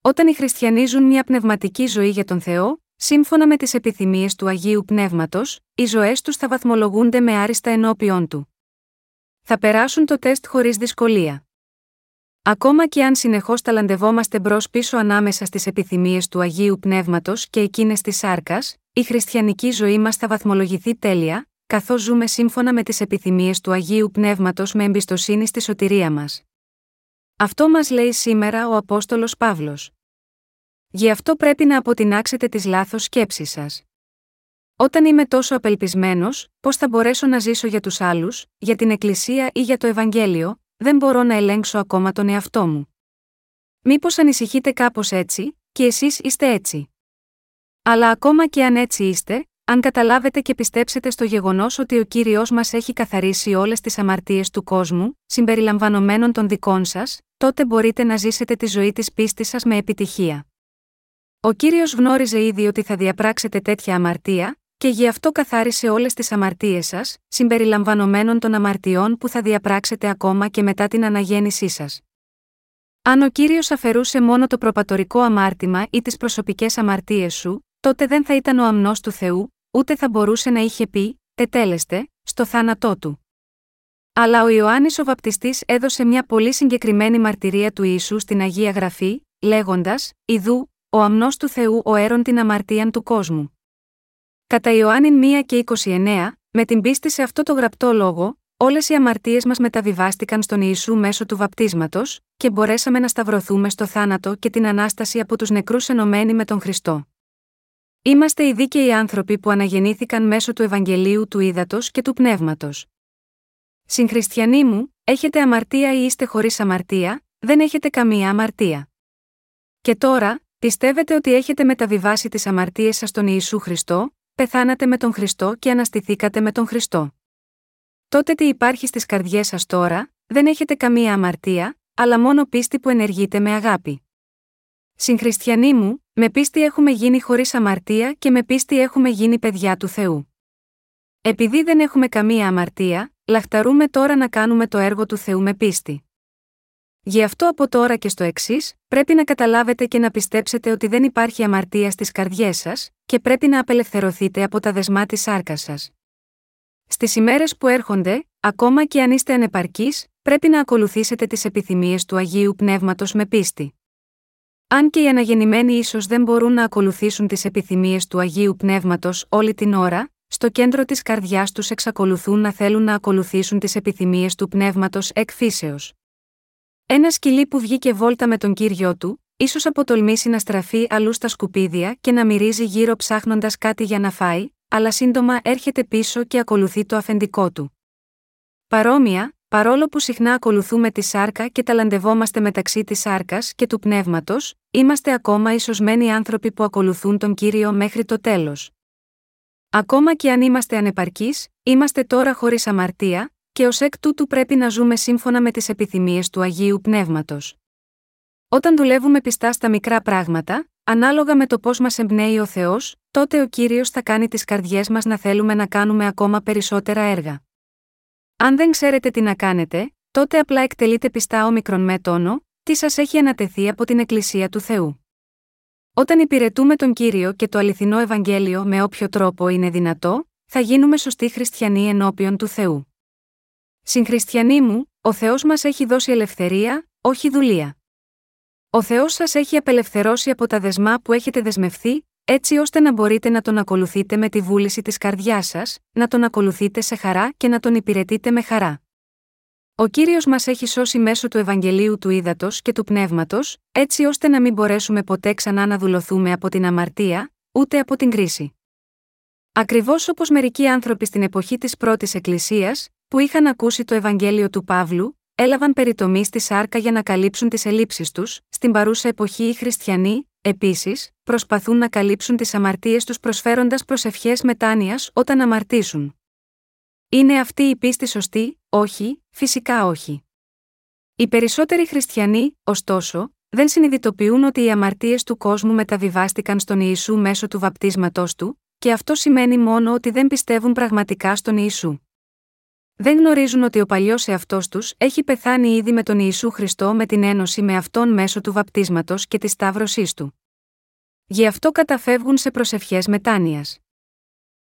Όταν οι χριστιανοί ζουν μια πνευματική ζωή για τον Θεό, σύμφωνα με τις επιθυμίες του Αγίου Πνεύματος, οι ζωές τους θα βαθμολογούνται με άριστα ενώπιον του. Θα περάσουν το τεστ χωρίς δυσκολία. Ακόμα και αν συνεχώς ταλαντευόμαστε μπρο-πίσω ανάμεσα στις επιθυμίες του Αγίου Πνεύματος και εκείνες της σάρκας, η χριστιανική ζωή μας θα βαθμολογηθεί τέλεια, καθώς ζούμε σύμφωνα με τις επιθυμίες του Αγίου Πνεύματος με εμπιστοσύνη στη σωτηρία μας. Αυτό μας λέει σήμερα ο Απόστολος Παύλος. Γι' αυτό πρέπει να αποτινάξετε τις λάθος σκέψεις σας. Όταν είμαι τόσο απελπισμένος, πώς θα μπορέσω να ζήσω για τους άλλους, για την Εκκλησία ή για το Ευαγγέλιο, δεν μπορώ να ελέγξω ακόμα τον εαυτό μου. Μήπως ανησυχείτε κάπως έτσι, και εσείς είστε έτσι. Αλλά ακόμα και αν έτσι είστε, αν καταλάβετε και πιστέψετε στο γεγονός ότι ο κύριος μας έχει καθαρίσει όλες τις αμαρτίες του κόσμου, συμπεριλαμβανομένων των δικών σας, τότε μπορείτε να ζήσετε τη ζωή της πίστης σας με επιτυχία. Ο κύριος γνώριζε ήδη ότι θα διαπράξετε τέτοια αμαρτία, και γι' αυτό καθάρισε όλες τις αμαρτίες σας, συμπεριλαμβανομένων των αμαρτιών που θα διαπράξετε ακόμα και μετά την αναγέννησή σας. Αν ο κύριος αφαιρούσε μόνο το προπατορικό αμάρτημα ή τις προσωπικές αμαρτίες σου, τότε δεν θα ήταν ο αμνός του Θεού, ούτε θα μπορούσε να είχε πει, τετέλεστε, στο θάνατό του. Αλλά ο Ιωάννης ο Βαπτιστής έδωσε μια πολύ συγκεκριμένη μαρτυρία του Ιησού στην Αγία Γραφή, λέγοντας: Ιδού, ο αμνός του Θεού ο έρων την αμαρτίαν του κόσμου. Κατά Ιωάννη 1 και 29, με την πίστη σε αυτό το γραπτό λόγο, όλες οι αμαρτίες μας μεταβιβάστηκαν στον Ιησού μέσω του βαπτίσματος, και μπορέσαμε να σταυρωθούμε στο θάνατο και την ανάσταση από τους νεκρούς ενωμένοι με τον Χριστό. Είμαστε οι δίκαιοι άνθρωποι που αναγεννήθηκαν μέσω του Ευαγγελίου του Ήδατος και του Πνεύματος. Συγχριστιανοί μου, έχετε αμαρτία ή είστε χωρίς αμαρτία, δεν έχετε καμία αμαρτία. Και τώρα, πιστεύετε ότι έχετε μεταβιβάσει τις αμαρτίες σας στον Ιησού Χριστό, πεθάνατε με τον Χριστό και αναστηθήκατε με τον Χριστό. Τότε τι υπάρχει στις καρδιές σας τώρα, δεν έχετε καμία αμαρτία, αλλά μόνο πίστη που ενεργείται με αγάπη. Συγχριστιανοί μου, με πίστη έχουμε γίνει χωρίς αμαρτία και με πίστη έχουμε γίνει παιδιά του Θεού. Επειδή δεν έχουμε καμία αμαρτία, λαχταρούμε τώρα να κάνουμε το έργο του Θεού με πίστη. Γι' αυτό από τώρα και στο εξής, πρέπει να καταλάβετε και να πιστέψετε ότι δεν υπάρχει αμαρτία στις καρδιές σας, και πρέπει να απελευθερωθείτε από τα δεσμά της σάρκας σας. Στις ημέρες που έρχονται, ακόμα και αν είστε ανεπαρκείς, πρέπει να ακολουθήσετε τις επιθυμίες του Αγίου Πνεύματος με πίστη. Αν και οι αναγεννημένοι ίσως δεν μπορούν να ακολουθήσουν τις επιθυμίες του Αγίου Πνεύματος όλη την ώρα, στο κέντρο της καρδιάς τους εξακολουθούν να θέλουν να ακολουθήσουν τις επιθυμίες του Πνεύματος εκ φύσεως. Ένα σκυλί που βγήκε βόλτα με τον κύριο του, ίσως αποτολμήσει να στραφεί αλλού στα σκουπίδια και να μυρίζει γύρω ψάχνοντας κάτι για να φάει, αλλά σύντομα έρχεται πίσω και ακολουθεί το αφεντικό του. Παρόμοια, παρόλο που συχνά ακολουθούμε τη σάρκα και ταλαντευόμαστε μεταξύ της σάρκας και του πνεύματος, είμαστε ακόμα ισοσμένοι άνθρωποι που ακολουθούν τον κύριο μέχρι το τέλος. Ακόμα και αν είμαστε ανεπαρκείς, είμαστε τώρα χωρίς αμαρτία, και ως εκ τούτου πρέπει να ζούμε σύμφωνα με τις επιθυμίες του Αγίου Πνεύματος. Όταν δουλεύουμε πιστά στα μικρά πράγματα, ανάλογα με το πώς μας εμπνέει ο Θεός, τότε ο κύριος θα κάνει τις καρδιές μας να θέλουμε να κάνουμε ακόμα περισσότερα έργα. Αν δεν ξέρετε τι να κάνετε, τότε απλά εκτελείτε πιστά όμικρον με τόνο, τι σας έχει ανατεθεί από την Εκκλησία του Θεού. Όταν υπηρετούμε τον κύριο και το αληθινό Ευαγγέλιο με όποιο τρόπο είναι δυνατό, θα γίνουμε σωστοί χριστιανοί ενώπιον του Θεού. Συγχριστιανοί μου, ο Θεός μας έχει δώσει ελευθερία, όχι δουλεία. Ο Θεός σας έχει απελευθερώσει από τα δεσμά που έχετε δεσμευθεί, έτσι ώστε να μπορείτε να τον ακολουθείτε με τη βούληση της καρδιάς σας, να τον ακολουθείτε σε χαρά και να τον υπηρετείτε με χαρά. Ο κύριος μας έχει σώσει μέσω του Ευαγγελίου του Ήδατος και του Πνεύματος, έτσι ώστε να μην μπορέσουμε ποτέ ξανά να δουλωθούμε από την αμαρτία, ούτε από την κρίση. Ακριβώς όπως μερικοί άνθρωποι στην εποχή της πρώτης Εκκλησίας, που είχαν ακούσει το Ευαγγέλιο του Παύλου, έλαβαν περιτομή στη σάρκα για να καλύψουν τις ελλείψεις τους, στην παρούσα εποχή οι χριστιανοί, επίσης, προσπαθούν να καλύψουν τις αμαρτίες τους προσφέροντας προσευχές μετάνοιας όταν αμαρτήσουν. Είναι αυτή η πίστη σωστή, όχι, φυσικά όχι. Οι περισσότεροι χριστιανοί, ωστόσο, δεν συνειδητοποιούν ότι οι αμαρτίες του κόσμου μεταβιβάστηκαν στον Ιησού μέσω του βαπτίσματός του, και αυτό σημαίνει μόνο ότι δεν πιστεύουν πραγματικά στον Ιησού. Δεν γνωρίζουν ότι ο παλιός εαυτός τους έχει πεθάνει ήδη με τον Ιησού Χριστό με την ένωση με αυτόν μέσω του βαπτίσματος και της σταύρωσής του. Γι' αυτό καταφεύγουν σε προσευχές μετάνοιας.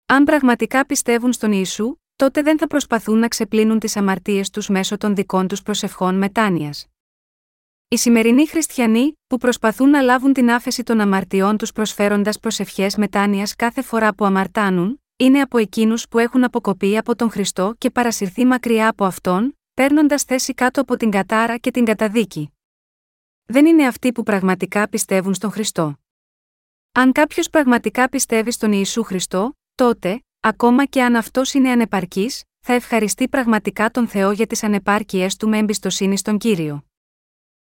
Αν πραγματικά πιστεύουν στον Ιησού, τότε δεν θα προσπαθούν να ξεπλύνουν τις αμαρτίες τους μέσω των δικών τους προσευχών μετάνοιας. Οι σημερινοί χριστιανοί, που προσπαθούν να λάβουν την άφεση των αμαρτιών τους προσφέροντας προσευχές μετάνοιας κάθε φορά που αμαρτάνουν, είναι από εκείνους που έχουν αποκοπεί από τον Χριστό και παρασυρθεί μακριά από αυτόν, παίρνοντας θέση κάτω από την κατάρα και την καταδίκη. Δεν είναι αυτοί που πραγματικά πιστεύουν στον Χριστό. Αν κάποιος πραγματικά πιστεύει στον Ιησού Χριστό, τότε, ακόμα και αν αυτός είναι ανεπαρκής, θα ευχαριστεί πραγματικά τον Θεό για τις ανεπάρκειές του με εμπιστοσύνη στον κύριο.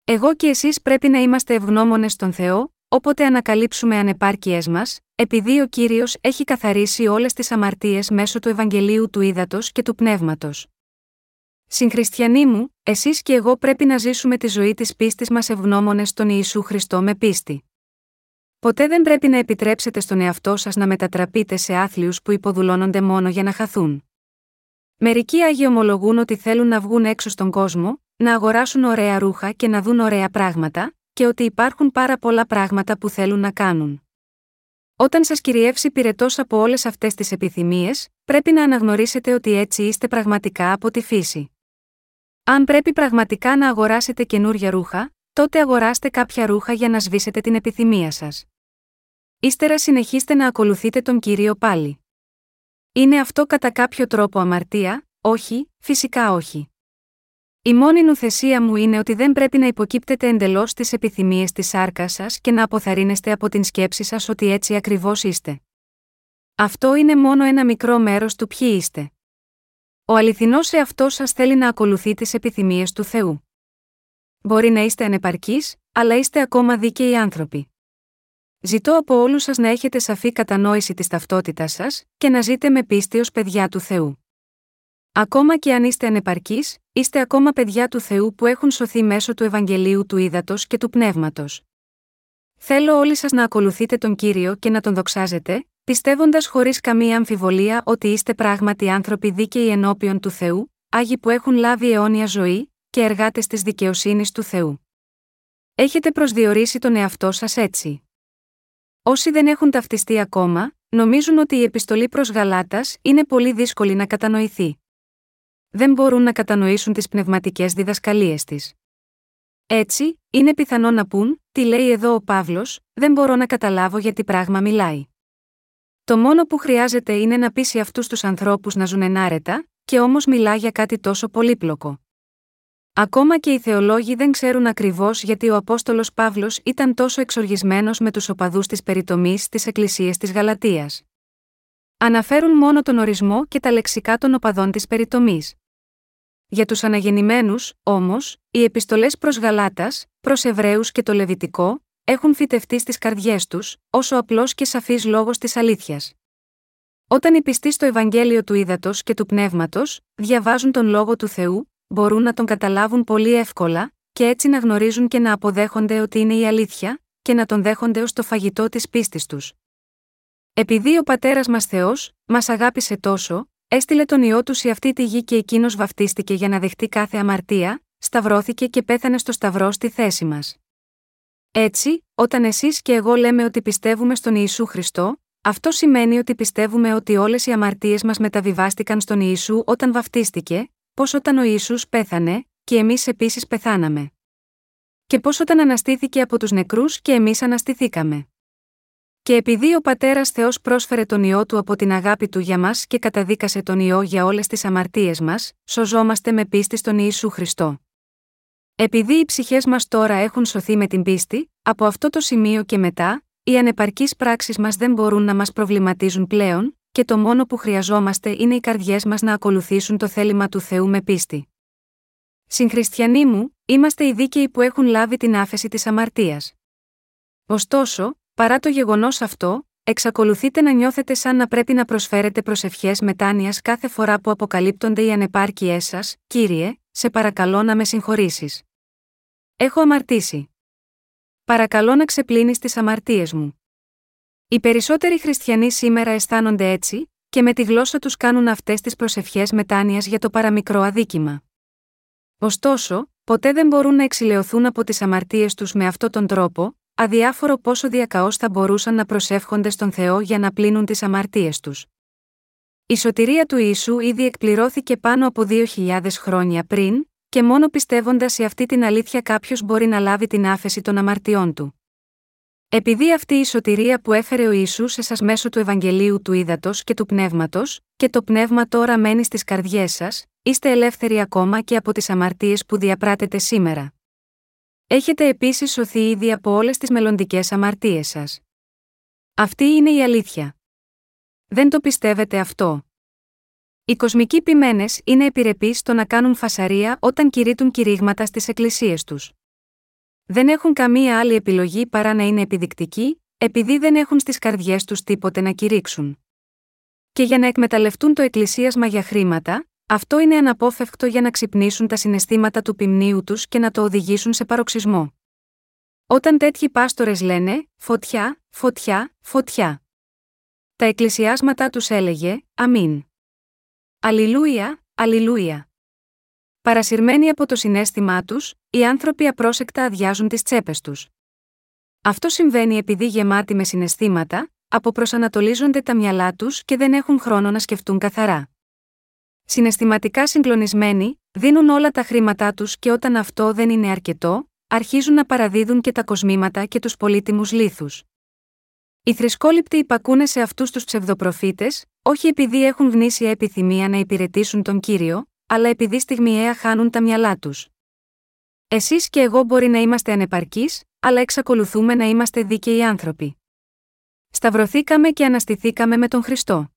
Εγώ και εσείς πρέπει να είμαστε ευγνώμονες στον Θεό, όποτε ανακαλύψουμε ανεπάρκειές μας, επειδή ο κύριος έχει καθαρίσει όλες τις αμαρτίες μέσω του Ευαγγελίου του Ήδατος και του Πνεύματος. Συγχριστιανοί μου, εσείς και εγώ πρέπει να ζήσουμε τη ζωή της πίστης μας ευγνώμονες στον Ιησού Χριστό με πίστη. Ποτέ δεν πρέπει να επιτρέψετε στον εαυτό σας να μετατραπείτε σε άθλιους που υποδουλώνονται μόνο για να χαθούν. Μερικοί Άγιοι ομολογούν ότι θέλουν να βγουν έξω στον κόσμο, να αγοράσουν ωραία ρούχα και να δουν ωραία πράγματα, και ότι υπάρχουν πάρα πολλά πράγματα που θέλουν να κάνουν. Όταν σας κυριεύσει πυρετός από όλες αυτές τις επιθυμίες, πρέπει να αναγνωρίσετε ότι έτσι είστε πραγματικά από τη φύση. Αν πρέπει πραγματικά να αγοράσετε καινούργια ρούχα, τότε αγοράστε κάποια ρούχα για να σβήσετε την επιθυμία σας. Ύστερα συνεχίστε να ακολουθείτε τον κύριο πάλι. Είναι αυτό κατά κάποιο τρόπο αμαρτία, όχι, φυσικά όχι. Η μόνη νουθεσία μου είναι ότι δεν πρέπει να υποκύπτετε εντελώς στις επιθυμίες της σάρκας σας και να αποθαρρύνεστε από την σκέψη σας ότι έτσι ακριβώς είστε. Αυτό είναι μόνο ένα μικρό μέρος του ποιοι είστε. Ο αληθινός εαυτός σας θέλει να ακολουθεί τις επιθυμίες του Θεού. Μπορεί να είστε ανεπαρκείς, αλλά είστε ακόμα δίκαιοι άνθρωποι. Ζητώ από όλους σας να έχετε σαφή κατανόηση της ταυτότητά σας και να ζείτε με πίστη ως παιδιά του Θεού. Ακόμα και αν είστε ανεπαρκείς, είστε ακόμα παιδιά του Θεού που έχουν σωθεί μέσω του Ευαγγελίου του Ήδατος και του Πνεύματος. Θέλω όλοι σας να ακολουθείτε τον κύριο και να τον δοξάζετε, πιστεύοντας χωρίς καμία αμφιβολία ότι είστε πράγματι άνθρωποι δίκαιοι ενώπιον του Θεού, άγιοι που έχουν λάβει αιώνια ζωή, και εργάτες της δικαιοσύνης του Θεού. Έχετε προσδιορίσει τον εαυτό σας έτσι. Όσοι δεν έχουν ταυτιστεί ακόμα, νομίζουν ότι η επιστολή προς Γαλάτας είναι πολύ δύσκολη να κατανοηθεί δεν μπορούν να κατανοήσουν τις πνευματικές διδασκαλίες της. Έτσι, είναι πιθανό να πούν, τι λέει εδώ ο Παύλος, δεν μπορώ να καταλάβω γιατί πράγμα μιλάει. Το μόνο που χρειάζεται είναι να πείσει αυτούς τους ανθρώπους να ζουν ενάρετα, και όμως μιλά για κάτι τόσο πολύπλοκο. Ακόμα και οι θεολόγοι δεν ξέρουν ακριβώς γιατί ο Απόστολος Παύλος ήταν τόσο εξοργισμένος με τους οπαδούς της περιτομής στι εκκλησίε της Γαλατεία. Αναφέρουν μόνο τον ορισμό και τα λεξικά των οπαδών της περιτομής. Για τους αναγεννημένους, όμως, οι επιστολές προς Γαλάτας, προς Εβραίους και το Λεβιτικό, έχουν φυτευτεί στις καρδιές τους, όσο απλός και σαφής λόγος της αλήθειας. Όταν οι πιστοί στο Ευαγγέλιο του Ήδατος και του Πνεύματος, διαβάζουν τον λόγο του Θεού, μπορούν να τον καταλάβουν πολύ εύκολα, και έτσι να γνωρίζουν και να αποδέχονται ότι είναι η αλήθεια, και να τον δέχονται ως το φαγητό της πίστης τους. Επειδή ο πατέρας μας Θεός, μας αγάπησε τόσο, Έστειλε τον ιό τους σε αυτή τη γη και εκείνος βαφτίστηκε για να δεχτεί κάθε αμαρτία, σταυρώθηκε και πέθανε στο σταυρό στη θέση μας. Έτσι, όταν εσείς και εγώ λέμε ότι πιστεύουμε στον Ιησού Χριστό, αυτό σημαίνει ότι πιστεύουμε ότι όλες οι αμαρτίες μας μεταβιβάστηκαν στον Ιησού όταν βαφτίστηκε, πως όταν ο Ιησούς πέθανε, και εμείς επίσης πεθάναμε. Και πώ όταν αναστήθηκε από τους νεκρούς και εμείς αναστηθήκαμε. Και επειδή ο πατέρας Θεός πρόσφερε τον ιό του από την αγάπη του για μας και καταδίκασε τον ιό για όλες τις αμαρτίες μας, σωζόμαστε με πίστη στον Ιησού Χριστό. Επειδή οι ψυχές μας τώρα έχουν σωθεί με την πίστη, από αυτό το σημείο και μετά, οι ανεπαρκείς πράξεις μας δεν μπορούν να μας προβληματίζουν πλέον, και το μόνο που χρειαζόμαστε είναι οι καρδιές μας να ακολουθήσουν το θέλημα του Θεού με πίστη. Συγχριστιανοί μου, είμαστε οι δίκαιοι που έχουν λάβει την άφεση της αμαρτίας. Ωστόσο, Παρά το γεγονός αυτό, εξακολουθείτε να νιώθετε σαν να πρέπει να προσφέρετε προσευχές μετάνοιας κάθε φορά που αποκαλύπτονται οι ανεπάρκειές σας, κύριε, σε παρακαλώ να με συγχωρήσεις. Έχω αμαρτήσει. Παρακαλώ να ξεπλύνεις τις αμαρτίες μου. Οι περισσότεροι χριστιανοί σήμερα αισθάνονται έτσι, και με τη γλώσσα τους κάνουν αυτές τις προσευχές μετάνοιας για το παραμικρό αδίκημα. Ωστόσο, ποτέ δεν μπορούν να εξηλαιωθούν από τις αμαρτίες τους με αυτόν τον τρόπο, αδιάφορο πόσο διακαώς θα μπορούσαν να προσεύχονται στον Θεό για να πλύνουν τις αμαρτίες τους. Η σωτηρία του Ιησού ήδη εκπληρώθηκε πάνω από 2.000 χρόνια πριν, και μόνο πιστεύοντας σε αυτή την αλήθεια κάποιος μπορεί να λάβει την άφεση των αμαρτιών του. Επειδή αυτή η σωτηρία που έφερε ο Ιησούς σε σας μέσω του Ευαγγελίου του Ήδατος και του Πνεύματος, και το Πνεύμα τώρα μένει στις καρδιές σας, είστε ελεύθεροι ακόμα και από τις αμαρτίες που διαπράτετε σήμερα. Έχετε επίσης σωθεί ήδη από όλες τις μελλοντικές αμαρτίες σας. Αυτή είναι η αλήθεια. Δεν το πιστεύετε αυτό. Οι κοσμικοί ποιμένε είναι επιρρεπείς στο να κάνουν φασαρία όταν κηρύττουν κηρύγματα στις εκκλησίες τους. Δεν έχουν καμία άλλη επιλογή παρά να είναι επιδεικτικοί, επειδή δεν έχουν στις καρδιές τους τίποτε να κηρύξουν. Και για να εκμεταλλευτούν το εκκλησίασμα για χρήματα, αυτό είναι αναπόφευκτο για να ξυπνήσουν τα συναισθήματα του ποιμνίου τους και να το οδηγήσουν σε παροξισμό. Όταν τέτοιοι πάστορες λένε, φωτιά, φωτιά, φωτιά. Τα εκκλησιάσματά τους έλεγε «Αμήν». Αλληλούια, αλληλούια. Παρασυρμένοι από το συνέστημά τους, οι άνθρωποι απρόσεκτα αδειάζουν τις τσέπες τους. Αυτό συμβαίνει επειδή γεμάτοι με συναισθήματα, αποπροσανατολίζονται τα μυαλά τους και δεν έχουν χρόνο να σκεφτούν καθαρά. Συναισθηματικά συγκλονισμένοι, δίνουν όλα τα χρήματά τους και όταν αυτό δεν είναι αρκετό, αρχίζουν να παραδίδουν και τα κοσμήματα και τους πολύτιμους λίθους. Οι θρησκόληπτοι υπακούνε σε αυτούς τους ψευδοπροφήτες, όχι επειδή έχουν γνήσια επιθυμία να υπηρετήσουν τον κύριο, αλλά επειδή στιγμιαία χάνουν τα μυαλά τους. Εσείς και εγώ μπορεί να είμαστε ανεπαρκείς, αλλά εξακολουθούμε να είμαστε δίκαιοι άνθρωποι. Σταυρωθήκαμε και αναστηθήκαμε με τον Χριστό.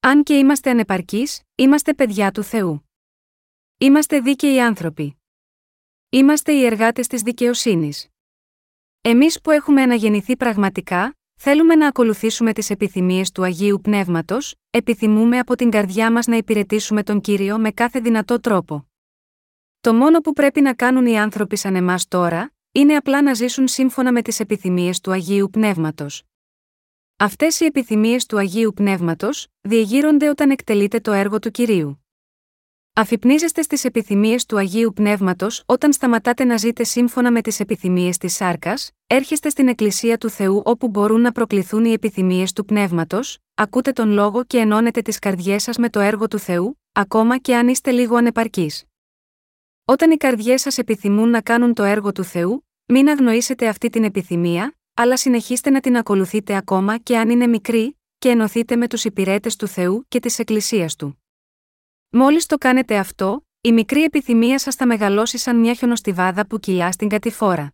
Αν και είμαστε ανεπαρκείς, είμαστε παιδιά του Θεού. Είμαστε δίκαιοι άνθρωποι. Είμαστε οι εργάτες της δικαιοσύνης. Εμείς που έχουμε αναγεννηθεί πραγματικά, Θέλουμε να ακολουθήσουμε τις επιθυμίες του Αγίου Πνεύματος, επιθυμούμε από την καρδιά μας να υπηρετήσουμε τον κύριο με κάθε δυνατό τρόπο. Το μόνο που πρέπει να κάνουν οι άνθρωποι σαν εμάς τώρα, είναι απλά να ζήσουν σύμφωνα με τις επιθυμίες του Αγίου Πνεύματος. Αυτές οι επιθυμίες του Αγίου Πνεύματος διεγείρονται όταν εκτελείται το έργο του κυρίου. Αφυπνίζεστε στις επιθυμίες του Αγίου Πνεύματος όταν σταματάτε να ζείτε σύμφωνα με τις επιθυμίες της σάρκας, έρχεστε στην Εκκλησία του Θεού όπου μπορούν να προκληθούν οι επιθυμίες του Πνεύματος, ακούτε τον λόγο και ενώνετε τις καρδιές σας με το έργο του Θεού, ακόμα και αν είστε λίγο ανεπαρκείς. Όταν οι καρδιές σας επιθυμούν να κάνουν το έργο του Θεού, μην αγνοήσετε αυτή την επιθυμία, αλλά συνεχίστε να την ακολουθείτε ακόμα και αν είναι μικρή, και ενωθείτε με τους υπηρέτες του Θεού και της Εκκλησίας του. Μόλις το κάνετε αυτό, η μικρή επιθυμία σας θα μεγαλώσει σαν μια χιονοστιβάδα που κυλιά στην κατηφόρα.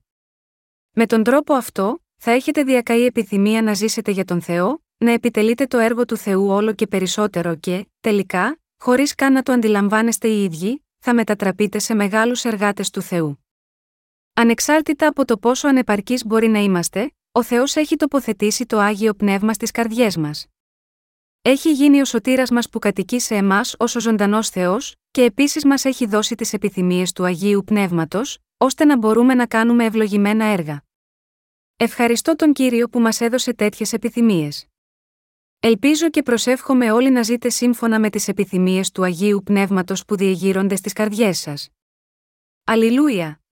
Με τον τρόπο αυτό, θα έχετε διακαή επιθυμία να ζήσετε για τον Θεό, να επιτελείτε το έργο του Θεού όλο και περισσότερο και, τελικά, χωρίς καν να το αντιλαμβάνεστε οι ίδιοι, θα μετατραπείτε σε μεγάλους εργάτες του Θεού. Ανεξάρτητα από το πόσο ανεπαρκής μπορεί να είμαστε, ο Θεός έχει τοποθετήσει το άγιο πνεύμα στις καρδιές μας έχει γίνει ο σωτήρας μας που κατοικεί σε εμάς ως ο ζωντανός Θεός και επίσης μας έχει δώσει τις επιθυμίες του Αγίου Πνεύματος, ώστε να μπορούμε να κάνουμε ευλογημένα έργα. Ευχαριστώ τον Κύριο που μας έδωσε τέτοιες επιθυμίες. Ελπίζω και προσεύχομαι όλοι να ζείτε σύμφωνα με τις επιθυμίες του Αγίου Πνεύματος που διεγείρονται στις καρδιές σας. Αλληλούια!